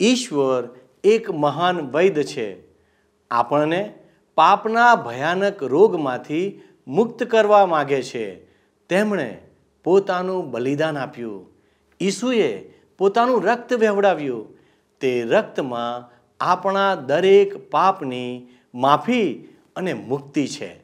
ઈશ્વર એક મહાન વૈદ્ય છે. આપણને પાપના ભયાનક રોગમાંથી મુક્ત કરવા માગે છે. તેમણે પોતાનું બલિદાન આપ્યું. ઈસુએ પોતાનું રક્ત વહેવડાવ્યું તે રક્તમાં આપણા દરેક પાપની માફી અને મુક્તિ છે.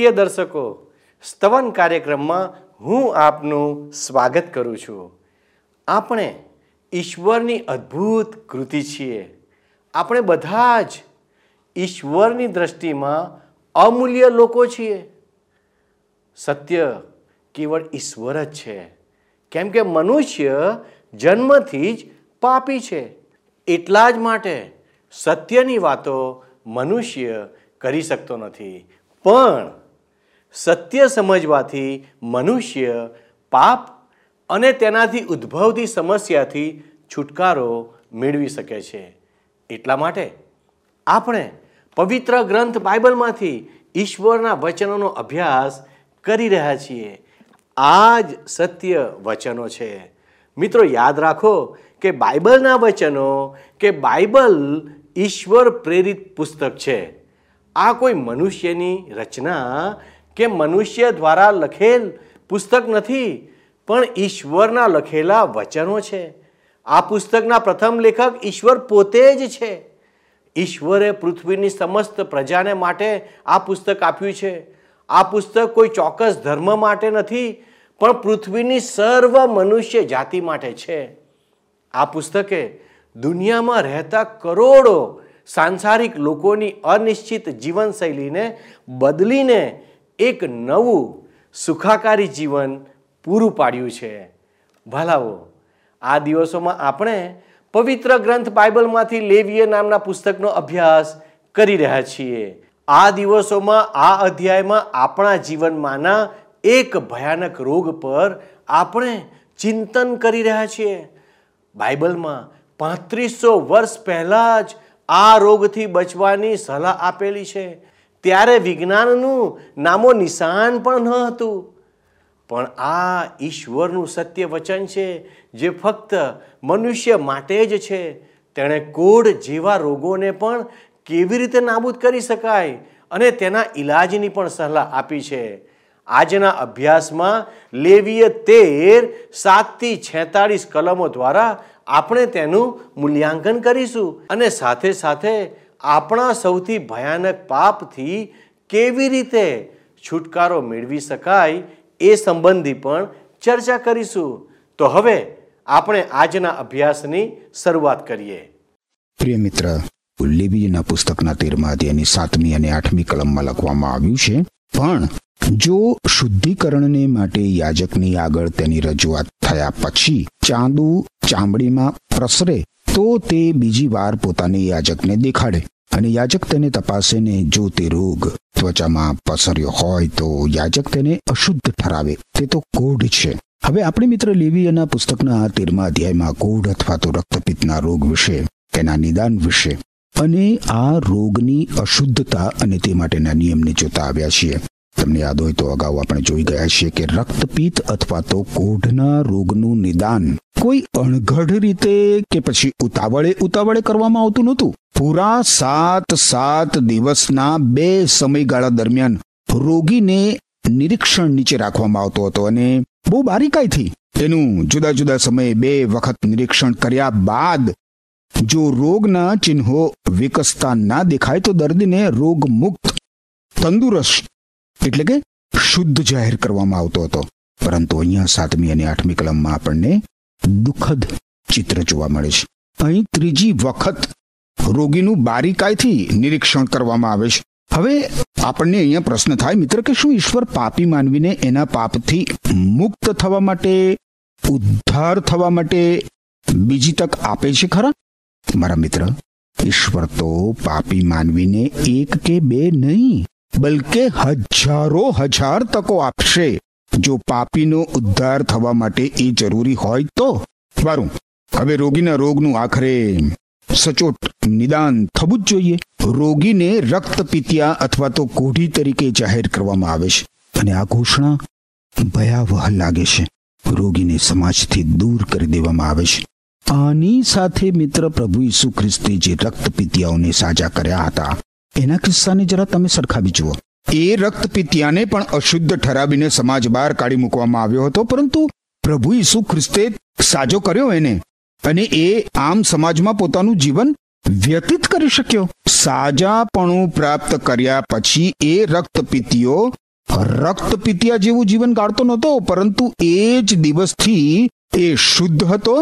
પ્રિય દર્શકો, સ્તવન કાર્યક્રમમાં હું આપનું સ્વાગત કરું છું. આપણે ઈશ્વરની અદ્ભુત કૃતિ છીએ. આપણે બધા જ ઈશ્વરની દ્રષ્ટિમાં અમૂલ્ય લોકો છીએ. સત્ય કેવળ ઈશ્વર જ છે. કેમ કે મનુષ્ય જન્મથી જ પાપી છે. એટલા જ માટે સત્યની વાતો મનુષ્ય કરી શકતો નથી. પણ સત્ય સમજવાથી મનુષ્ય પાપ અને તેનાથી ઉદ્ભવતી સમસ્યાથી છુટકારો મેળવી શકે છે. એટલા માટે આપણે પવિત્ર ગ્રંથ બાઇબલમાંથી ઈશ્વરના વચનોનો અભ્યાસ કરી રહ્યા છીએ. આ જ સત્ય વચનો છે. મિત્રો, યાદ રાખો કે બાઇબલના વચનો કે બાઇબલ ઈશ્વર પ્રેરિત પુસ્તક છે. આ કોઈ મનુષ્યની રચના કે મનુષ્ય દ્વારા લખેલ પુસ્તક નથી, પણ ઈશ્વરના લખેલા વચનો છે. આ પુસ્તકના પ્રથમ લેખક ઈશ્વર પોતે જ છે. ઈશ્વરે પૃથ્વીની સમસ્ત પ્રજાને માટે આ પુસ્તક આપ્યું છે. આ પુસ્તક કોઈ ચોક્કસ ધર્મ માટે નથી, પણ પૃથ્વીની સર્વ મનુષ્ય જાતિ માટે છે. આ પુસ્તકે દુનિયામાં રહેતા કરોડો સાંસારિક લોકોની અનિશ્ચિત જીવનશૈલીને બદલીને એક નવું સુખાકારી જીવન પૂરું પાડ્યું છે. ભલાવો આ દિવસોમાં આપણે પવિત્ર ગ્રંથ બાઇબલમાંથી લેવીએ નામના પુસ્તકનો અભ્યાસ કરી રહ્યા છીએ. આ દિવસોમાં, આ અધ્યાયમાં આપણા જીવનમાંના એક ભયાનક રોગ પર આપણે ચિંતન કરી રહ્યા છીએ. બાઇબલમાં પાંત્રીસો વર્ષ પહેલાં જ આ રોગથી બચવાની સલાહ આપેલી છે. ત્યારે વિજ્ઞાનનું નામો નિશાન પણ ન હતું. પણ આ ઈશ્વરનું સત્ય વચન છે, જે ફક્ત મનુષ્ય માટે જ છે. તેણે કોડ જેવા રોગોને પણ કેવી રીતે નાબૂદ કરી શકાય અને તેના ઈલાજની પણ સલાહ આપી છે. આજના અભ્યાસમાં લેવીય તેર, સાતથી છેતાળીસ કલમો દ્વારા આપણે તેનું મૂલ્યાંકન કરીશું અને સાથે સાથે આપણા સૌથી ભયાનક પાપથી કેવી રીતે છુટકારો મેળવી શકાય એ સંબંધી પણ ચર્ચા કરીશું. તો હવે આપણે આજના અભ્યાસની શરૂઆત કરીએ. પ્રિય મિત્ર, લેવીના પુસ્તકના તેરમા અધ્યાયની સાતમી અને આઠમી કલમમાં લખવામાં આવ્યું છે, પણ જો શુદ્ધિકરણને માટે યાજકની આગળ તેની રજૂઆત થયા પછી ચાંદુ ચામડીમાં પ્રસરે તો તે બીજી વાર પોતાને યાજકને દેખાડે અને યાજક તેને તપાસે ને જો તે રોગ ત્વચામાં પસર્યો હોય તો યાજક તેને અશુદ્ધ ઠરાવે. તે તો કોઢ છે. હવે આપણે મિત્ર લેવીયના પુસ્તકના આ તેરમા અધ્યાયમાં કોઢ અથવા તો રક્તપિત્તના રોગ વિશે, તેના નિદાન વિશે. અને આ રોગની અશુદ્ધતા અને તે માટેના નિયમને જોતા આવ્યા છીએ. તમને યાદ હોય તો અગાઉ આપણે જોઈ ગયા છીએ કે રક્તપિત્ત અથવા તો કોઢના રોગનું નિદાન કોઈ અણઘડ રીતે કે પછી ઉતાવળે ઉતાવળે કરવામાં આવતું નહોતું. પૂરા સાત સાત દિવસના બે સમયગાળા દરમિયાન રોગીને નિરીક્ષણ નીચે રાખવામાં આવતો હતો અને બહુ બારીકાઈથી તેનું જુદા જુદા સમયે બે વખત નિરીક્ષણ કર્યા બાદ જો રોગના ચિહ્નો વિકસતા ના દેખાય તો દર્દીને રોગ મુક્ત તંદુરસ્ત એટલે કે શુદ્ધ જાહેર કરવામાં આવતો હતો. પરંતુ અહીંયા સાતમી અને આઠમી કલમમાં આપણને દુઃખદ ચિત્ર જોવા મળે છે. અહીં ત્રીજી વખત રોગીનું બારીકાઈથી નિરીક્ષણ કરવામાં આવે છે. હવે આપણને અહીંયા પ્રશ્ન થાય, મિત્ર, કે શું ઈશ્વર પાપી માનવીને એના પાપથી મુક્ત થવા માટે, ઉદ્ધાર થવા માટે બીજી તક આપે છે ખરા? મારા મિત્ર, ઈશ્વર તો પાપી માનવીને એક કે બે નહીં બલકે હજારો હજાર તકો આપશે. જો પાપીનો ઉદ્ધાર થવા માટે એ જરૂરી હોય તો વારું. હવે રોગીના રોગનું આખરે સચોટ નિદાન થવું જ જોઈએ. રોગીને રક્તપિતિયા અથવા તો કોઢી તરીકે જાહેર કરવામાં આવે છે. અને આ ઘોષણા ભયાવહ લાગે છે. રોગીને સમાજથી દૂર કરી દેવામાં આવે છે. આની સાથે મિત્ર પ્રભુ ઈસુ ખ્રિસ્તે જે રક્તપિતિયાઓને સાજા કર્યા હતા એના કિસ્સાને જરા તમે સરખાવી જુઓ. એ રક્તપિતિયાને પણ અશુદ્ધ ઠરાવીને સમાજ બહાર કાઢી મૂકવામાં આવ્યો હતો, પરંતુ પ્રભુ ઈસુ ખ્રિસ્તે સાજો કર્યો એને અને એ આમ સમાજમાં પોતાનું જીવન વ્યતીત કરી શક્યો. સાજાપણું પ્રાપ્ત કર્યા પછી એ રક્તપિતિયો રક્તપિતિયા જેવું જીવન ગાળતો નહોતો, પરંતુ એ જ દિવસથી એ શુદ્ધ હતો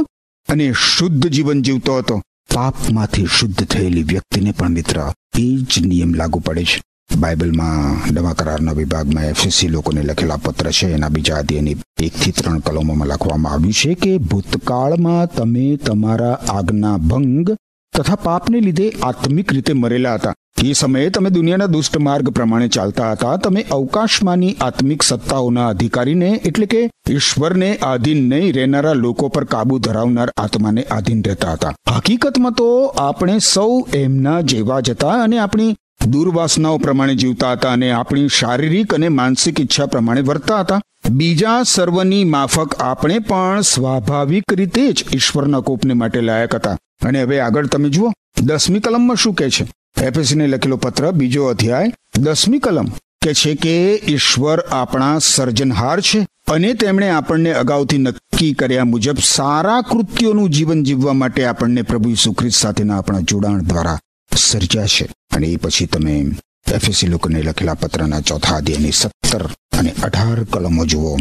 અને શુદ્ધ જીવન જીવતો હતો. પાપમાંથી શુદ્ધ થયેલી વ્યક્તિને પણ મિત્ર એ જ નિયમ લાગુ પડે છે. બાઇબલમાં નવા કરારના વિભાગમાં એફસીસી લોકોને લખેલા પત્ર છે. એના બીજા અધ્યયની એકથી ત્રણ કલમોમાં લખવામાં આવ્યું છે કે, ભૂતકાળમાં તમે તમારા આજ્ઞા ભંગ તથા પાપને લીધે આત્મિક રીતે મરેલા હતા. એ સમયે તમે દુનિયાના દુષ્ટ માર્ગ પ્રમાણે ચાલતા હતા. તમે અવકાશમાંની આત્મિક સત્તાઓના અધિકારીને, એટલે કે ઈશ્વરને આધીન નહીં રહેનારા લોકો પર કાબુ ધરાવનાર આત્માને આધીન રહેતા હતા. હકીકતમાં તો આપણે સૌ એમના જેવા જ હતા અને આપણી દુર્વાસનાઓ પ્રમાણે જીવતા હતા અને આપણી શારીરિક અને માનસિક ઈચ્છા પ્રમાણે વર્તતા હતા. બીજા સર્વની માફક આપણે પણ સ્વાભાવિક રીતે જ ઈશ્વરના કોપને માટે લાયક હતા. અને હવે આગળ તમે જુઓ. દસમી કલમમાં શું કહે છે? એફએસસીને લખેલો પત્ર, બીજો અધ્યાય, દસમી કલમ, કે છે કે ઈશ્વર આપણા સર્જનહાર છે અને તેમણે આપણને અગાઉથી નક્કી કર્યા મુજબ સારા કૃત્યોનું જીવન જીવવા માટે આપણને પ્રભુ ઈસુ સાથેના આપણા જોડાણ દ્વારા સર્જ્યા છે. અને એ પછી તમે એફએસી લોકોને લખેલા પત્રના ચોથા અધ્યાયની સત્તર અને અઢાર કલમો જુઓ.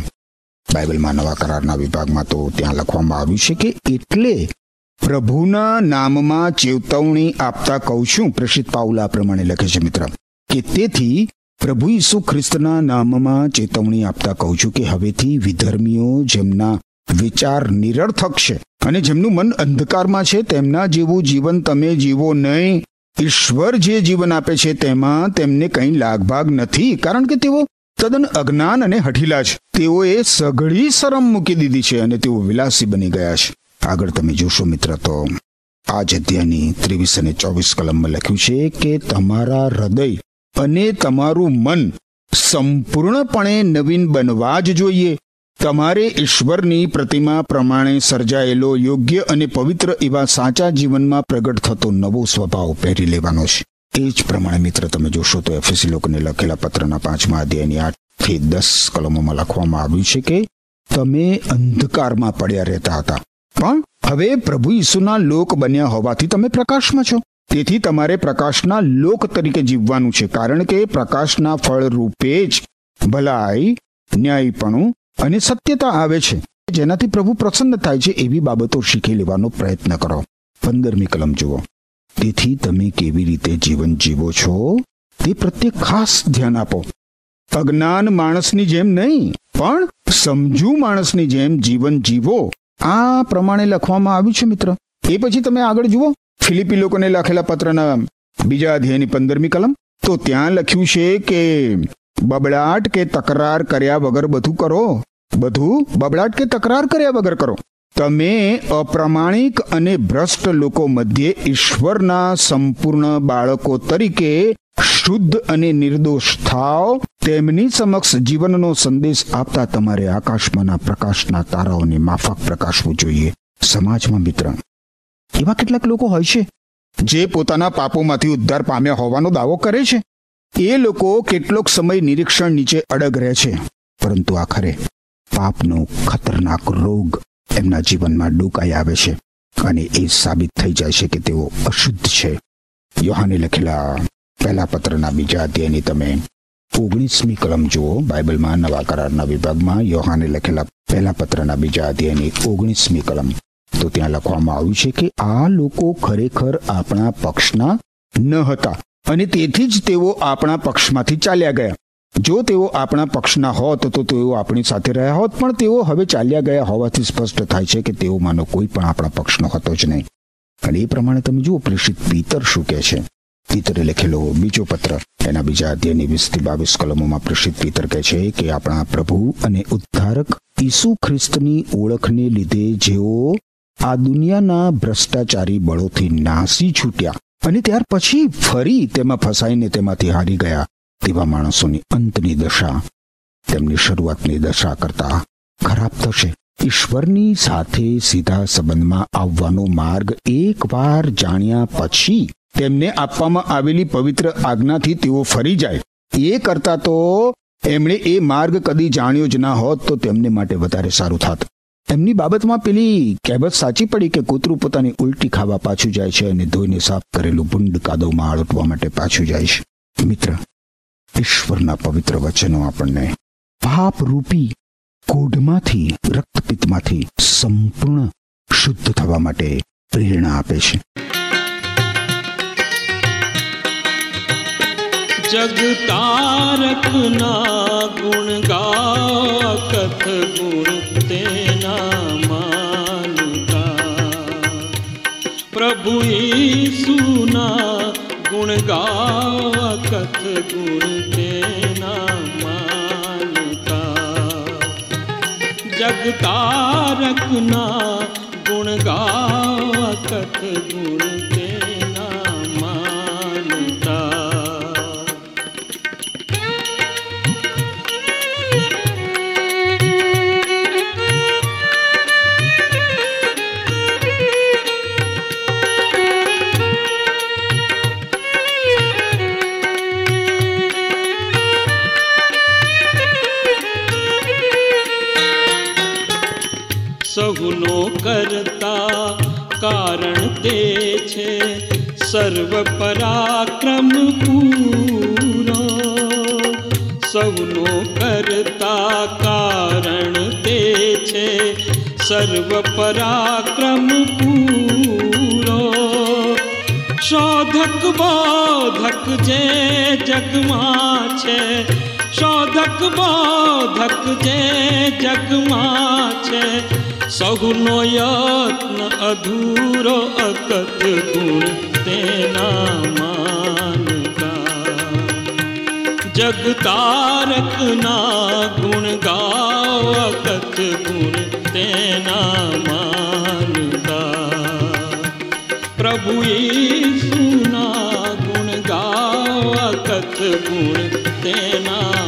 બાઇબલમાં નવા કરારના વિભાગમાં તો ત્યાં લખવામાં આવ્યું છે કે એટલે પ્રભુના નામમાં ચેતવણી આપતા કહું છું. પ્રસિદ્ધ પાઉલા પ્રમાણે લખે છે મિત્ર. કે તેથી પ્રભુ ઈસુ ખ્રિસ્તના નામમાં ચેતવણી આપતા કહું છું કે હવેથી વિધર્મીઓ જેમના વિચાર નિરર્થક છે અને જેમનું મન અંધકારમાં છે, તેમના જેવું જીવન તમે જીવો નહીં. ઈશ્વર જે જીવન આપે છે, તેમાં તેમને કંઈ લાગભાગ નથી. કારણ કે તેઓ તદ્દન અજ્ઞાન અને હઠીલા છે. તેઓએ સઘળી શરમ મૂકી દીધી છે અને તેઓ વિલાસી બની ગયા છે. આગળ તમે જોશો મિત્ર, તો આ જ અધ્યાયની ત્રેવીસ અને ચોવીસ કલમમાં લખ્યું છે કે તમારા હૃદય અને તમારું મન સંપૂર્ણપણે નવીન બનવા જ જોઈએ. તમારે ઈશ્વરની પ્રતિમા પ્રમાણે સર્જાયેલો યોગ્ય અને પવિત્ર એવા સાચા જીવનમાં પ્રગટ થતો નવો સ્વભાવ પહેરી લેવાનો છે. એ જ પ્રમાણે મિત્ર, તમે જોશો તો એફએસી લોકોને લખેલા પત્રના પાંચમા અધ્યાયની આઠથી દસ કલમોમાં લખવામાં આવ્યું છે કે તમે અંધકારમાં પડ્યા રહેતા હતા. પણ હવે પ્રભુ ઈસુના લોક બન્યા હોવાથી તમે પ્રકાશમાં છો. તેથી તમારે પ્રકાશના લોક તરીકે જીવવાનું છે, કારણ કે પ્રકાશના ફળ રૂપે જ ભલાઈ, ન્યાયપણું અને સત્યતા આવે છે. જેનાથી પ્રભુ પ્રસન્ન થાય છે એવી બાબતો શીખી લેવાનો પ્રયત્ન કરો. પંદરમી કલમ જુઓ. તેથી તમે કેવી રીતે જીવન જીવો છો તે પ્રત્યે ખાસ ધ્યાન આપો. અજ્ઞાન માણસની જેમ નહીં, પણ સમજુ માણસની જેમ જીવન જીવો. આ પ્રમાણે લખવામાં આવ્યું છે, મિત્ર. એ પછી તમે આગળ જુઓ. ફિલિપી લોકોને લખેલા પત્રના બીજા અધ્યાયની પંદરમી કલમ. તો ત્યાં લખ્યું છે કે, બબડાટ કે તકરાર કર્યા વગર બધું કરો. બધું બબડાટ કે તકરાર કર્યા વગર કરો. તમે અપ્રામાણિક અને ભ્રષ્ટ લોકો મધ્યે ઈશ્વરના સંપૂર્ણ બાળકો તરીકે શુદ્ધ અને નિર્દોષ થાવ તેમની સમક્ષ જીવનનો સંદેશ આપતા તમારે આકાશમાંના પ્રકાશના તારાઓને માફક પ્રકાશવું જોઈએ. સમાજમાં મિત્ર, એવા કેટલાક લોકો હોય છે, જે પોતાના પાપોમાંથી ઉદ્ધાર પામ્યા હોવાનો દાવો કરે છે. એ લોકો કેટલોક સમય નિરીક્ષણ નીચે અડગ રહે છે, પરંતુ આખરે પાપનો ખતરનાક રોગ એમના જીવનમાં ડૂકાઈ આવે છે અને એ સાબિત થઈ જાય છે કે તેઓ અશુદ્ધ છે. યોહાને લખેલા પહેલા પત્રના બીજા અધ્યાયની તમે ઓગણીસમી કલમ જુઓ. બાઇબલમાં નવા કરારના વિભાગમાં યોહાને લખેલા પહેલા પત્રના બીજા અધ્યાયની ઓગણીસમી કલમ. તો ત્યાં લખવામાં આવ્યું છે કે આ લોકો ખરેખર આપણા પક્ષના ન હતા અને તેથી જ તેઓ આપણા પક્ષમાંથી ચાલ્યા ગયા. જો તેઓ આપણા પક્ષના હોત તો તેઓ આપણી સાથે રહ્યા હોત, પણ તેઓ હવે ચાલ્યા ગયા હોવાથી સ્પષ્ટ થાય છે કે તેઓમાંનો કોઈ પણ આપણા પક્ષનો હતો જ નહીં. અને એ પ્રમાણે તમે જુઓ, પ્રેષિત પિતર શું કહે છે? પિતરે લખેલો બીજો પત્ર. એના બીજા અધ્યયની વીસથી બાવીસ કલમોમાં પ્રસિદ્ધ પિતર કહે છે કે આપણા પ્રભુ અને ઉદ્ધારક ઈસુ ખ્રિસ્તની ઓળખને લીધે જેઓ આ દુનિયાના ભ્રષ્ટાચારી બળોથી નાસી છૂટ્યા અને ત્યાર પછી ફરી તેમાં ફસાઈને તેમાંથી હારી ગયા તેવા માણસોની અંતની દશા. તેમની શરૂઆતની દશા કરતા ખરાબ થશે. ઈશ્વરની સાથે સીધા સંબંધમાં આવવાનો માર્ગ એકવાર જાણ્યા પછી તેમને આપવામાં આવેલી પવિત્ર આજ્ઞાથી તેઓ ફરી જાય. એ કરતા તો એમણે એ માર્ગ કદી જાણ્યો જ ના હોત તો તેમને માટે વધારે સારું થાત. એમની બાબતમાં પેલી કહેવત સાચી પડી કે કૂતરું પોતાની ઉલટી ખાવા પાછું જાય છે અને ધોઈને સાફ કરેલું ભૂંડ કાદવમાં આળોટવા માટે પાછું જાય છે. મિત્ર, ઈશ્વરના પવિત્ર વચનો આપણને પાપરૂપી કોઢમાંથી, રક્તપિત્તમાંથી સંપૂર્ણ શુદ્ધ થવા માટે પ્રેરણા આપે છે. જગતારકના ગુણ ગા કથ ગુણ તેના માનતા પ્રભુ સુના ગુણ ગા કથ ગુણ તેના માનતા જગતારકના ગુણ ગા કથ ગુણ કરતા કારણ તે છે સર્વ પરાક્રમ પૂરો સૌનો કરતા કારણ તે છે સર્વ પરાક્રમ પૂરો શોધક બોધક જે જગમાં છે, શોધક બોધક જે જગમાં છે સહુનો યત્ન અધૂરો અકથ ગુણ તેના માનતા જગતારકના ગુણ ગાવ અકથ ગુણ તેના માનતા પ્રભુ ઈસુના ગુણ ગાવ કથ ગુણ તેના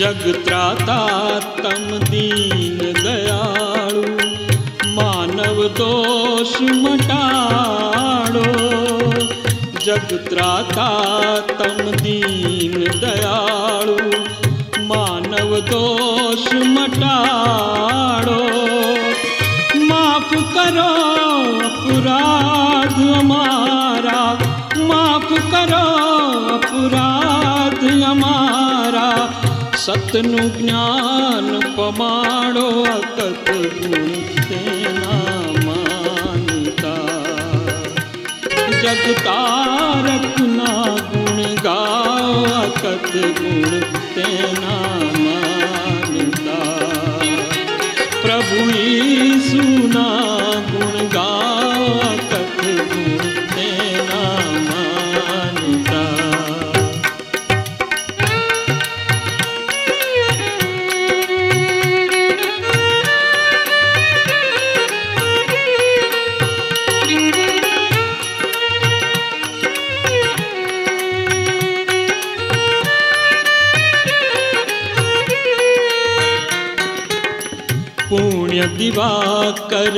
જગત્રાતા તમ દીન દયાળુ માનવ દોષ મટાડો જગત્રાતા તમ દીન દયાળુ માનવ દોષ મટાડો માફ કરો અપરાધ અમારા માફ કરો અપરાધ અમારા સતનું જ્ઞાન પમાડો અકત ગુણ તેના માનતા જગતારકના ગુણ ગાવ અકત ગુણ તેના માનતા પ્રભુ ઈસુના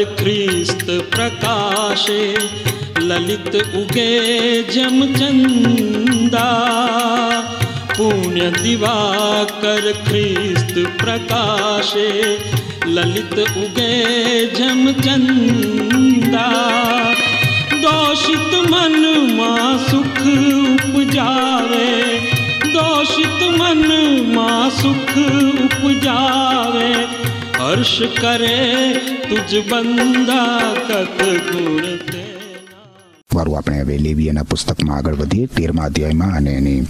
દિવાકર ખ્રિસ્ત પ્રકાશે લલિત ઉગે જમચંદા પુણ્ય દિવાકર ખ્રિસ્ત પ્રકાશે લલિત ઉગે જમચંદા દોષિત મનમાં સુખ ઉપજાવે દોષિત મનમાં સુખ ઉપજાવે હર્ષ કરે તુજ બંદા કત ગુણ વારું આપણે હવે લેવીના પુસ્તકમાં આગળ વધીએ, તેરમા અધ્યાયમાં અને એની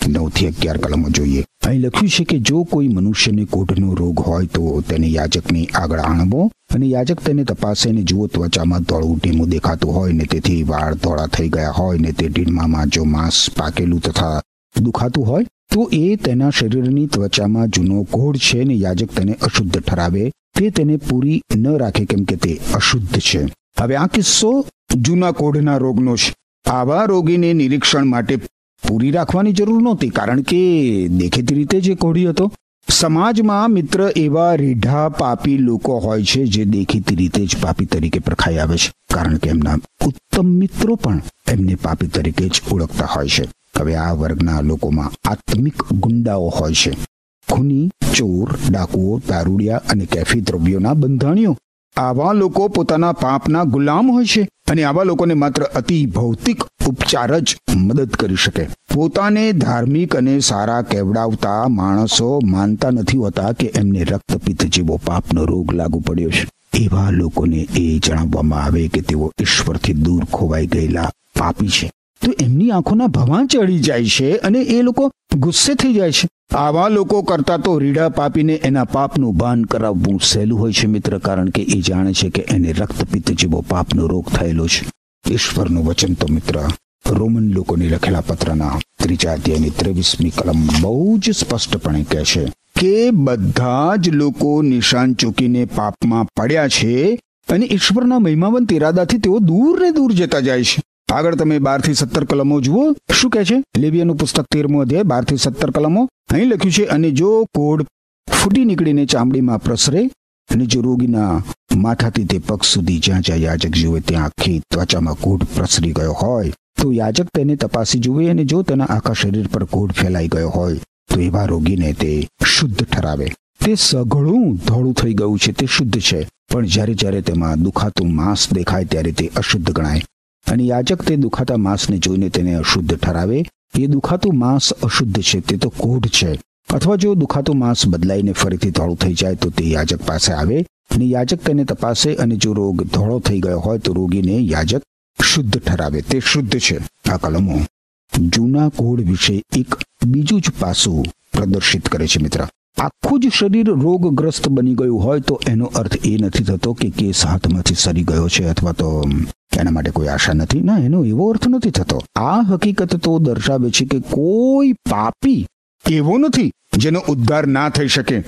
નવથી અગિયાર કલમો જોઈએ. અહીં લખ્યું છે કે જો કોઈ મનુષ્યને કોઢનો રોગ હોય તો તેને યાજકની આગળ આણવો અને યાજક તેને તપાસે ને જુઓ, ત્વચામાં ધોળું ઢીમું દેખાતું હોય ને તેથી વાળ ધોળા થઈ ગયા હોય ને તે ઢીમામાં જો માંસ પાકેલું તથા દુખાતું હોય, તો એ તેના શરીરની ત્વચામાં જૂનો કોઢ છે ને યાજક તેને અશુદ્ધ ઠરાવે. તે તેને પૂરી ન રાખે કેમ કે તે અશુદ્ધ છે. હવે આ કિસ્સો જૂના કોઢના રોગનો છે. આવા રોગીને નિરીક્ષણ માટે પૂરી રાખવાની જરૂર નહોતી, કારણ કે દેખીતી રીતે જે કોઢી હતો, સમાજમાં મિત્ર એવા રીઢા પાપી લોકો હોય છે જે દેખીતી રીતે જ પાપી તરીકે પ્રખાઈ આવે છે, કારણ કે એમના ઉત્તમ મિત્રો પણ એમને પાપી તરીકે જ ઓળખતા હોય છે. હવે આ વર્ગના લોકોમાં આત્મિક ગુંડાઓ હોય છે. ખૂની, ચોર, ડાકુઓ, દારૂડિયા અને કેફી દ્રવ્યોના બંધાણીઓ. આવા લોકો પોતાના પાપના ગુલામ હોય છે અને આવા લોકોને માત્ર અતિ ભૌતિક ઉપચાર જ મદદ કરી શકે. પોતાને ધાર્મિક અને સારા કેવડાવતા માણસો માનતા નથી હોતા કે એમને રક્તપિત્ત જેવો પાપનો રોગ લાગુ પડ્યો છે. એવા લોકોને એ જણાવવામાં આવે કે તેઓ ઈશ્વરથી દૂર ખોવાઈ ગયેલા પાપી છે. તો એમની આંખોના ભવા ચડી જાય છે અને એ લોકો ગુસ્સે થઈ જાય છે. આવા લોકો કરતા તો રીડા પાપીને એના પાપનું ભાન કરાવવું સહેલું હોય છે મિત્ર, કારણ કે એ જાણે છે કે એને રક્તપિત્ત જેવો પાપનો રોગ થયેલો છે. ઈશ્વરનું વચન તો મિત્ર, રોમન લોકોને લખેલા પત્રના ત્રીજા અધ્યાયની ત્રેવીસમી કલમ બહુ જ સ્પષ્ટપણે કહે છે કે બધા જ લોકો નિશાન ચૂકીને પાપમાં પડ્યા છે અને ઈશ્વરના મહિમાવંત ઇરાદાથી તેઓ દૂર ને દૂર જતા જાય છે. આગળ તમે બારથી સત્તર કલમો જુઓ, શું કહે છે? લેબિયાનું પુસ્તક તેરમો અધ્યાય બારથી સત્તર કલમો. અહીં લખ્યું છે, અને જો કોડ ફૂટી નીકળીને ચામડીમાં પ્રસરે, અને જો રોગીના માથાથી તે પગ સુધી જ્યાં જ્યાં યાજક જુએ ત્યાં આખી ત્વચામાં કોઢ પ્રસરી ગયો હોય, તો યાજક તેને તપાસી જુએ, અને જો તેના આખા શરીર પર કોઢ ફેલાઈ ગયો હોય, તો એવા રોગીને તે શુદ્ધ ઠરાવે. તે સઘળું ધોળું થઈ ગયું છે, તે શુદ્ધ છે. પણ જ્યારે જ્યારે તેમાં દુખાતું માંસ દેખાય, ત્યારે તે અશુદ્ધ ગણાય. અને યાજક તે દુખાતા માંસને જોઈને તેને અશુદ્ધ ઠરાવે. એ દુખાતું માંસ અશુદ્ધ છે, તે તો કોઢ છે. અથવા જો દુખાતું માંસ બદલાઈને ફરીથી ધોળું થઈ જાય, તો તે યાજક પાસે આવે અને યાજક તેને તપાસે અને જો રોગ ધોળો થઈ ગયો હોય, તો રોગીને યાજક શુદ્ધ ઠરાવે. તે શુદ્ધ છે. આ કલમો જૂના કોડ વિશે એક બીજું જ પાસું પ્રદર્શિત કરે છે મિત્ર. આખું જ શરીર રોગગ્રસ્ત બની ગયું હોય તો એનો અર્થ એ નથી થતો કે કેસ હાથમાંથી સરી ગયો છે અથવા તો એના માટે કોઈ આશા નથી. ના, એનો એવો અર્થ નથી થતો. આ હકીકત તો દર્શાવે છે કે કોઈ પાપી એવો નથી જેનો ઉદ્ધાર ના થઈ શકે.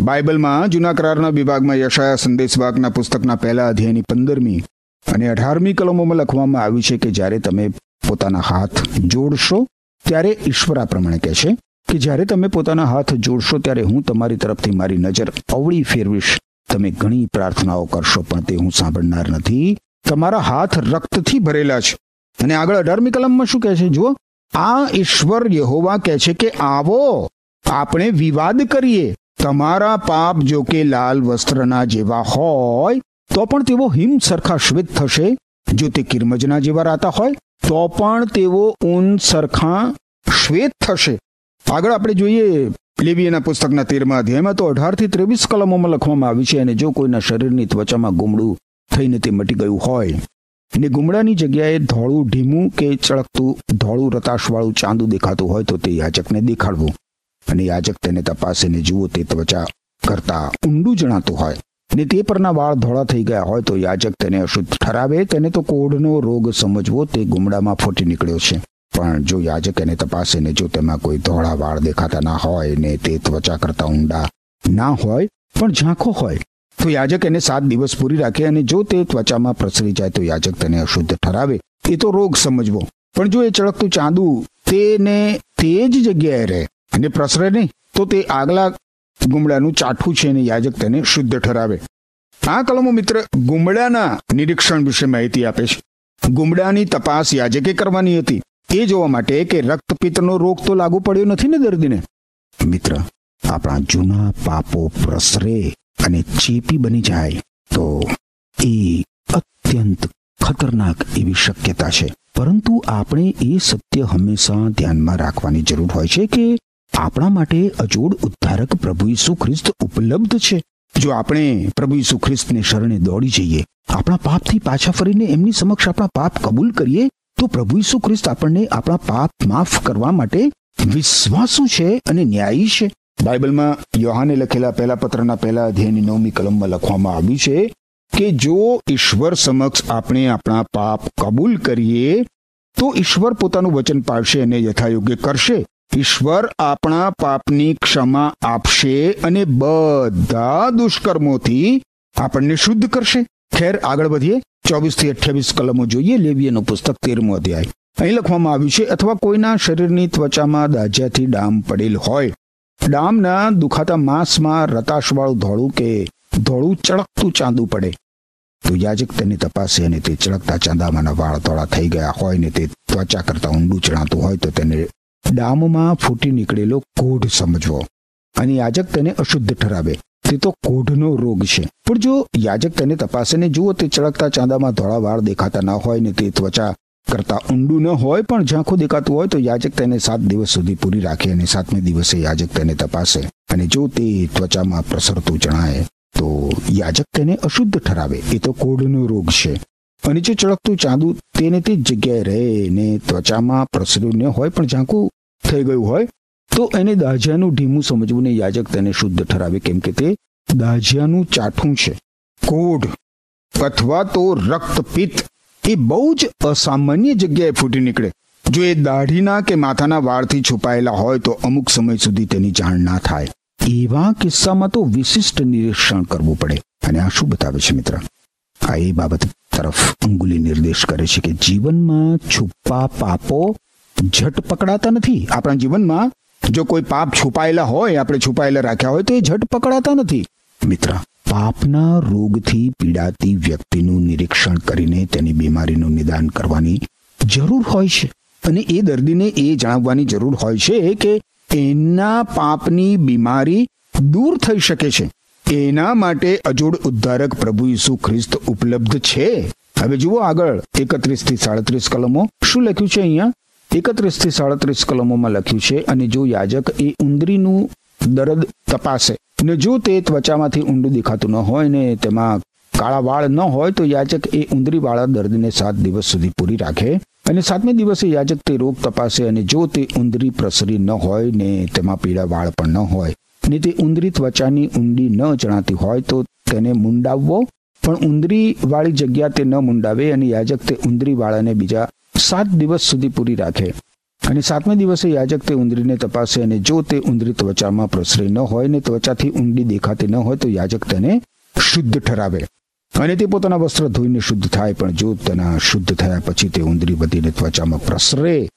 બાઇબલમાં જૂના કરારના વિભાગમાં યશાયા સંદેશવાગના પુસ્તકના પહેલા અધ્યાયની પંદરમી અને અઢારમી કલમોમાં લખવામાં આવ્યું છે કે જ્યારે તમે પોતાના હાથ જોડશો ત્યારે ઈશ્વર પ્રમાણે કહે છે કે જ્યારે તમે પોતાના હાથ જોડશો ત્યારે હું તમારી તરફથી મારી નજર અવળી ફેરવીશ. તમે ઘણી પ્રાર્થનાઓ કરશો, પણ તે હું સાંભળનાર નથી. તમારા હાથ રક્તથી ભરેલા છે. અને આગળ અઢારમી કલમમાં શું કહે છે? જુઓ. આ ઈશ્વર યહોવા કહે છે કે, આવો, આપણે વિવાદ કરીએ. તમારા પાપ જો કે લાલ વસ્ત્રના જેવા હોય, તો પણ તેઓ હિમ સરખા શ્વેત થશે. જો તે કિરમજના જેવા રાતા હોય, તો પણ તેઓ ઊન સરખા શ્વેત થશે. આગળ આપણે જોઈએ લેવીના પુસ્તકના તેરમા અધ્યાયમાં તો અઢારથી ત્રેવીસ કલમોમાં લખવામાં આવી છે અને જો કોઈના શરીરની ત્વચામાં ગુમડું થઈને તે મટી ગયું હોય, ને ગુમડાની જગ્યાએ ધોળું ઢીમું કે ચળકતું ધોળું રતાશવાળું ચાંદુ દેખાતું હોય તો તે યાચકને દેખાડવું. અને યાચક તેને તપાસીને જુઓ, તે ત્વચા કરતા ઊંડું જણાતું હોય, ને તે પરના વાળ ધોળા થઈ ગયા હોય તો યાજક તેને અશુદ્ધ ઠરાવે, તેને તો કોઢનો રોગ સમજવો, તે ગુમડામાં ફૂટી નીકળ્યો છે. પણ જો યાજક એને તપાસે ને જો તેમાં કોઈ ધોળા વાળ દેખાતા ના હોય ને તે ત્વચા કરતા ઊંડા ના હોય, પણ ઝાંખો હોય, તો યાજક એને સાત દિવસ પૂરી રાખે અને જો તે ત્વચામાં પ્રસરી જાય તો યાજક તેને અશુદ્ધ ઠરાવે. એ તો રોગ સમજવો. પણ જો એ ચળકતું ચાંદુ તેને તે જ જગ્યાએ રહે અને પ્રસરે નહીં, તો તે આગલા ગુમડાનું ચાઠું છે અને યાજક તેને શુદ્ધ ઠરાવે. આ કલમો મિત્ર ગુમડાના નિરીક્ષણ વિશે માહિતી આપે છે. ગુમડાની તપાસ યાજકે કરવાની હતી. એ જોવા માટે કે રક્તપિત્તનો રોગ તો લાગુ પડ્યો નથી ને દર્દીને. મિત્ર, આપણા જૂના પાપો પ્રસરે અને ચેપી બની જાય તો એ અત્યંત ખતરનાક એવી શક્યતા છે. પરંતુ આપણે એ સત્ય હંમેશા ધ્યાનમાં રાખવાની જરૂર હોય છે કે આપણા માટે અજોડ ઉદ્ધારક પ્રભુ ઈસુ ખ્રિસ્ત ઉપલબ્ધ છે. જો આપણે પ્રભુ ઈસુ ખ્રિસ્તને શરણે દોડી જઈએ, આપણા પાપથી પાછા ફરીને એમની સમક્ષ આપણા પાપ કબૂલ કરીએ તો પ્રભુ ઈસુ ખ્રિસ્ત આપણને આપણા પાપ માફ કરવા માટે વિશ્વાસુ છે અને ન્યાયી છે. બાઇબલમાં યોહાને લખેલા પહેલા પત્રના પહેલા અધ્યાયની નવમી કલમમાં લખવામાં આવ્યું છે કે જો ઈશ્વર સમક્ષ આપણે આપણા પાપ કબૂલ કરીએ, તો ઈશ્વર પોતાનું વચન પાળશે અને યથાયોગ્ય કરશે. ઈશ્વર આપણા પાપની ક્ષમા આપશે અને બધા દુષ્કર્મોથી આપણને શુદ્ધ કરશે. ખેર આગળ વધીએ. ચોવીસથી અઠ્યાવીસ કલમો જોઈએ. લેવીએનું પુસ્તક તેરમો અધ્યાય. અહીં લખવામાં આવ્યું છે, અથવા કોઈના શરીરની ત્વચામાં દાજ્યાથી ડામ પડેલ હોય. ડામના દુખાતા માંસમાં રતાશવાળું ધોળું કે ધોળું ચળકતું ચાંદું પડે. તો યાજક તેને તપાસે અને તે ચળકતા ચાંદામાંના વાળ ધોળા થઈ ગયા હોય ને તે ત્વચા કરતા ઊંડું ચણાતું હોય તો તેને ડામમાં ફૂટી નીકળેલો કોઢ સમજવો. અને યાજક તેને અશુદ્ધ ઠરાવે. તે તો કોઢનો રોગ છે. પણ જો યાજક તેને તપાસે ને જુઓ, તે ચળકતા ચાંદામાં ધોળા વાળ દેખાતા ન હોય ને તે ત્વચા કરતા ઊંડું ન હોય, પણ ઝાંખું દેખાતું હોય તો યાજક તેને સાત દિવસ સુધી પૂરી રાખે અને સાતમે દિવસે યાજક તેને તપાસે. અને જો તે ત્વચામાં પ્રસરતું જણાય, તો યાજક તેને અશુદ્ધ ઠરાવે. એ તો કોઢનો રોગ છે. અને જો ચળકતું ચાંદુ તેને તે જગ્યાએ રહે ને ત્વચામાં પ્રસર્યું ન હોય, પણ ઝાંખું થઈ ગયું હોય તો એને દાજિયાનું ઢીમું સમજવું ને યાજક તેને શુદ્ધ ઠરાવે, કેમ કે તે દાજિયાનું ચાઠું છે. કોઢ અથવા તો રક્તપિત્ત એ બહુ જ અસામાન્ય જગ્યાએ ફૂટી નીકળે. જો એ દાઢીના કે માથાના વાળથી છુપાયેલા હોય તો અમુક સમય સુધી તેની જાણ ના થાય. એવા કિસ્સામાં તો વિશિષ્ટ નિરીક્ષણ કરવું પડે. અને આ શું બતાવે છે મિત્ર? આ એ બાબત તરફ અંગુલી નિર્દેશ કરે છે કે જીવનમાં છુપા પાપો ઝટ પકડાતા નથી. આપણા જીવનમાં જો કોઈ પાપ છુપાયેલા હોય, આપણે છુપાયેલા રાખ્યા હોય, તો એ ઝટ પકડાતા નથી. મિત્ર, પાપના રોગથી પીડાતી વ્યક્તિનું નિરીક્ષણ કરીને તેની બીમારીનું નિદાન કરવાની જરૂર હોય છે. અને એ દર્દીને એ જણાવવાની જરૂર હોય છે કે એના પાપની બીમારી દૂર થઈ શકે છે. એના માટે અજોડ ઉદ્ધારક પ્રભુ ઈસુ ખ્રિસ્ત ઉપલબ્ધ છે. હવે જુઓ આગળ એકત્રીસથી સાડત્રીસ કલમો. શું લખ્યું છે અહીંયા? એકત્રીસથી સાડત્રીસ કલમોમાં લખ્યું છે અને જો યાજક એ ઉંદરીનું દર્દ તપાસે ને જો તે ત્વચામાંથી ઊંડું દેખાતું ન હોય ને તેમાં કાળા વાળ ન હોય તો યાજક એ ઉંદરી વાળા દર્દને સાત દિવસ સુધી પૂરી રાખે અને સાતમે દિવસે યાજક તે રોગ તપાસે અને જો તે ઉંદરી પ્રસરી ન હોય ને તેમાં પીળા વાળ પણ ન હોય ને તે ઉંદરી ત્વચાની ઊંડી ન જણાતી હોય તો તેને મુંડાવવો. પણ ઉંદરી વાળી જગ્યા તે ન મુંડાવે અને યાજક તે ઉંદરી વાળાને બીજા સાત દિવસ સુધી પૂરી રાખે. અને સાતમે દિવસે યાજક તે ઉંદરીને તપાસે અને જો તે ઉંદરી ત્વચામાં પ્રસરી ન હોય ને ત્વચાથી ઊંડી દેખાતી ન હોય તો યાજક તેને શુદ્ધ ઠરાવે. અને તે પોતાના વસ્ત્ર ધોઈને શુદ્ધ થાય, પણ જો તેના શુદ્ધ થયા પછી તે ઉંદરી વધીને ત્વચામાં પ્રસરે,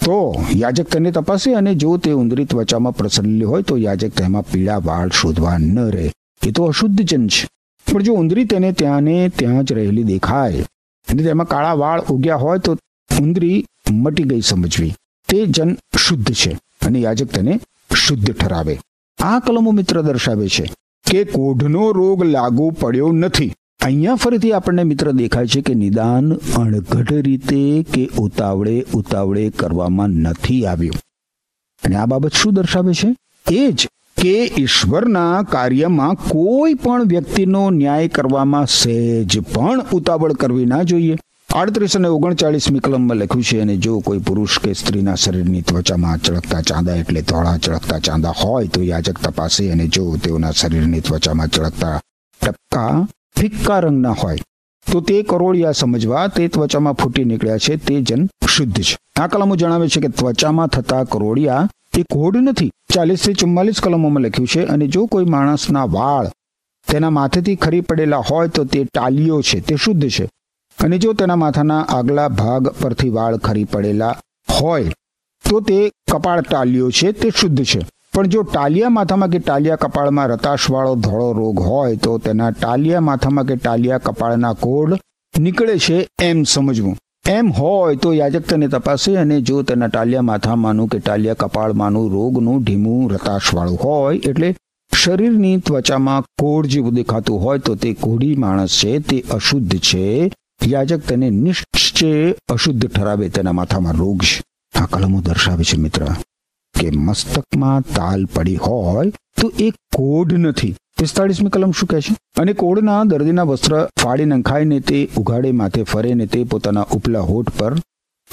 તો યાજક તેને તપાસે અને જો તે ઉંદરી ત્વચામાં પ્રસરેલી હોય તો યાજક તેમાં પીળા વાળ શોધવા ન રહે. એ તો અશુદ્ધ જન છે. પણ જો ઉંદરી તેને ત્યાં ને ત્યાં જ રહેલી દેખાય, અને તેમાં કાળા વાળ ઉગ્યા હોય તો ઉંદરી મટી ગઈ સમજવી. તે જન શુદ્ધ છે અને યાજક તેને શુદ્ધ ઠરાવે. આ કલમો મિત્ર દર્શાવે છે કે કોઢનો રોગ લાગુ પડ્યો નથી. અહીંયા ફરીથી આપણને મિત્ર દેખાય છે કે નિદાન અણઘડ રીતે કે ઉતાવળે ઉતાવળે કરવામાં નથી આવ્યું. અને આ બાબત શું દર્શાવે છે? એ જ કે ઈશ્વરના કાર્યમાં કોઈ પણ વ્યક્તિનો ન્યાય કરવામાં સહેજ પણ ઉતાવળ કરવી ના જોઈએ. આડત્રીસ અને ઓગણચાળીસમી કલમમાં લખ્યું છે, અને જો કોઈ પુરુષ કે સ્ત્રીના શરીરની ત્વચામાં ચળકતા ચાંદા એટલે ધોળા ચળકતા ચાંદા હોય, તો યાજક તપાસે. અને જો તેઓના શરીરની ત્વચામાં ચળકતા ટપકા ફિક્કા રંગના હોય, તો તે કરોળિયા સમજવા તે ત્વચામાં ફૂટી નીકળ્યા છે. તે જન શુદ્ધ છે. આ કલમો જણાવે છે કે ત્વચામાં થતા કરોળિયા એ કોડ નથી. ચાલીસથી ચુમ્માલીસ કલમોમાં લખ્યું છે, અને જો કોઈ માણસના વાળ તેના માથેથી ખરી પડેલા હોય, તો તે ટાલીઓ છે. તે શુદ્ધ છે. અને જો તેના માથાના આગલા ભાગ પરથી વાળ ખરી પડેલા હોય, તો તે કપાળ ટાલ્યો છે, તે શુદ્ધ છે. પણ જો ટાલિયા માથામાં કે ટાલિયા કપાળમાં રતાશવાળો ધોળો રોગ હોય, તો તેના ટાલિયા માથામાં કે ટાલિયા કપાળના કોડ નીકળે છે એમ સમજવું. એમ હોય તો યાજક તેને તપાસે અને જો તેના ટાલિયા માથામાંનું કે ટાલિયા કપાળમાંનું રોગનું ઢીમું રતાશવાળું હોય, એટલે શરીરની ત્વચામાં કોડ જેવું દેખાતું હોય, તો તે કોઢી માણસ છે, તે અશુદ્ધ છે. યાજક તેને નિશ્ચય અશુદ્ધ ઠરાવે, તેના માથામાં રોગ છે. આ કલમો દર્શાવે છે મિત્ર કે મસ્તકમાં તાલ પડી હોય તો એ કોઢ નથી. પિસ્તાળીસમી કલમ શું કહે છે? અને કોઢના દર્દીના વસ્ત્ર ફાડી નંખાઈને તે ઉઘાડે, માથે ફરે ને તે પોતાના ઉપલા હોઠ પર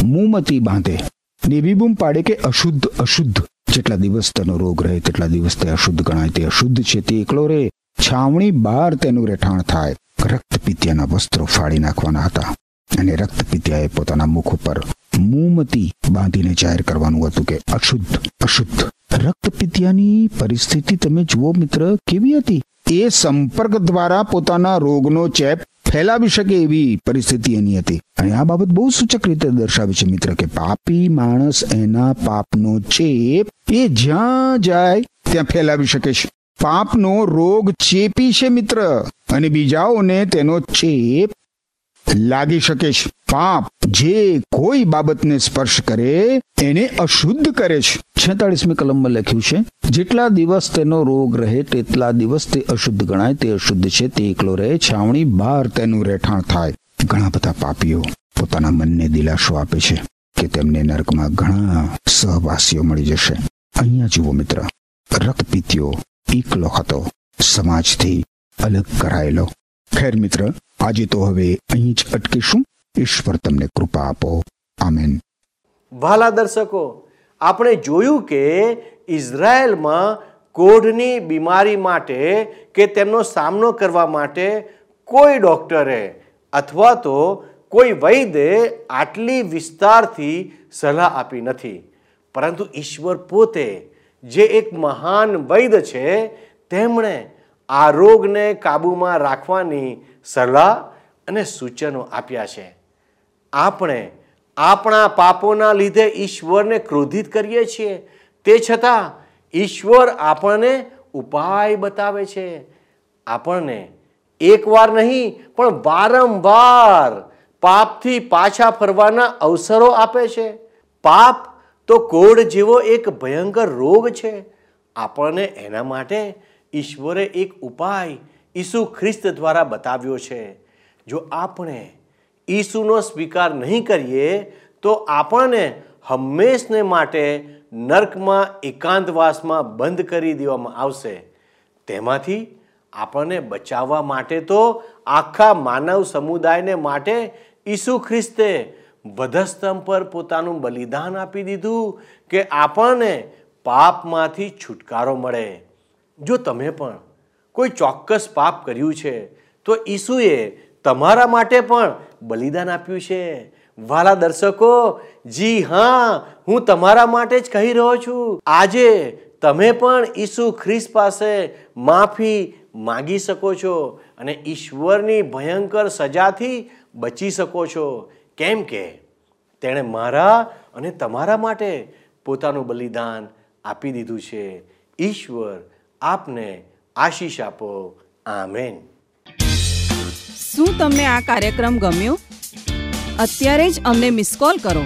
મુમતી બાંધે. ને બૂમ પાડે કે અશુદ્ધ અશુદ્ધ. જેટલા દિવસ તેનો રોગ રહે, તેટલા દિવસ તે અશુદ્ધ ગણાય. તે અશુદ્ધ છે, તે એકલો રહે. છાવણી બહાર તેનું રહેઠાણ થાય. રક્તપિત્યાના વસ્ત્રો ફાડી નાખવાના હતા અને રક્તપિત્યાએ પોતાના મુખ ઉપર મોમતી બાંધીને જાહેર કરવાનું હતું કે, અશુદ્ધ અશુદ્ધ રક્તપિત્યાની પરિસ્થિતિ તમે જુઓ મિત્ર, કેવી હતી? એ સંપર્ક દ્વારા પોતાના રોગનો ચેપ ફેલાવી શકે એવી પરિસ્થિતિ એની હતી. અને આ બાબત બહુ સૂચક રીતે દર્શાવે છે મિત્ર કે પાપી માણસ એના પાપનો ચેપ એ જ્યાં જાય ત્યાં ફેલાવી શકે છે. પાપનો રોગ ચેપી છે મિત્ર. અને બીજાઓને તેનો ચેપ લાગી શકે છે. પાપ જે કોઈ બાબતને સ્પર્શ કરે એને અશુદ્ધ કરે છે. છેતાળીસમી કલમમાં લખ્યું છે, જેટલા દિવસ તેનો રોગ રહે, તેટલા દિવસ તે અશુદ્ધ ગણાય. તે અશુદ્ધ છે, તે એકલો રહે. છાવણી બહાર તેનું રહેઠાણ થાય. ઘણા બધા પાપીઓ પોતાના મનને દિલાસો આપે છે કે તેમને નર્કમાં ઘણા સહવાસીઓ મળી જશે. અહીંયા જુઓ મિત્ર, રક્તપીતિયો એકલો હતો. સમાજથી અલગ કરાયેલો. ખેર મિત્ર, આજે તો હવે અહીં જ અટકીશું. ઈશ્વર તમને કૃપા આપો. આમેન. વાલા દર્શકો, આપણે જોયું કે ઇઝરાયલમાં કોઢની બીમારી માટે કે તેમનો સામનો કરવા માટે કોઈ ડૉક્ટરે અથવા તો કોઈ વૈદ્યે આટલી વિસ્તારથી સલાહ આપી નથી. પરંતુ ઈશ્વર પોતે જે એક મહાન વૈદ છે, તેમણે આ રોગને કાબૂમાં રાખવાની સલાહ અને સૂચનો આપ્યા છે. આપણે આપણા પાપોના લીધે ઈશ્વરને ક્રોધિત કરીએ છીએ. તે છતાં ઈશ્વર આપણને ઉપાય બતાવે છે. આપણને એકવાર નહીં, પણ વારંવાર પાપથી પાછા ફરવાના અવસરો આપે છે. પાપ તો કોઢ જેવો એક ભયંકર રોગ છે. આપણને એના માટે ઈશ્વરે એક ઉપાય ઈસુ ખ્રિસ્ત દ્વારા બતાવ્યો છે. જો આપણે ઈસુનો સ્વીકાર નહીં કરીએ, તો આપણને હંમેશને માટે નર્કમાં એકાંતવાસમાં બંધ કરી દેવામાં આવશે. તેમાંથી આપણને બચાવવા માટે તો આખા માનવ સમુદાયને માટે ઈસુ ખ્રિસ્તે વધસ્તંભ પર પોતાનું બલિદાન આપી દીધું કે આપણને પાપમાંથી છુટકારો મળે. જો તમે પણ કોઈ ચોક્કસ પાપ કર્યું છે, તો ઈસુએ તમારા માટે પણ બલિદાન આપ્યું છે. વાલા દર્શકો, જી હા, હું તમારા માટે જ કહી રહ્યો છું. આજે તમે પણ ઈસુ ખ્રિસ્ત પાસે માફી માગી શકો છો અને ઈશ્વરની ભયંકર સજાથી બચી શકો છો. કેમ કે તેણે મારા અને તમારા માટે પોતાનું બલિદાન આપી દીધું છે. ઈશ્વર આપને આશીષ આપો. આમેન. શું તમને આ કાર્યક્રમ ગમ્યો? અત્યારે જ અમને મિસ કોલ કરો.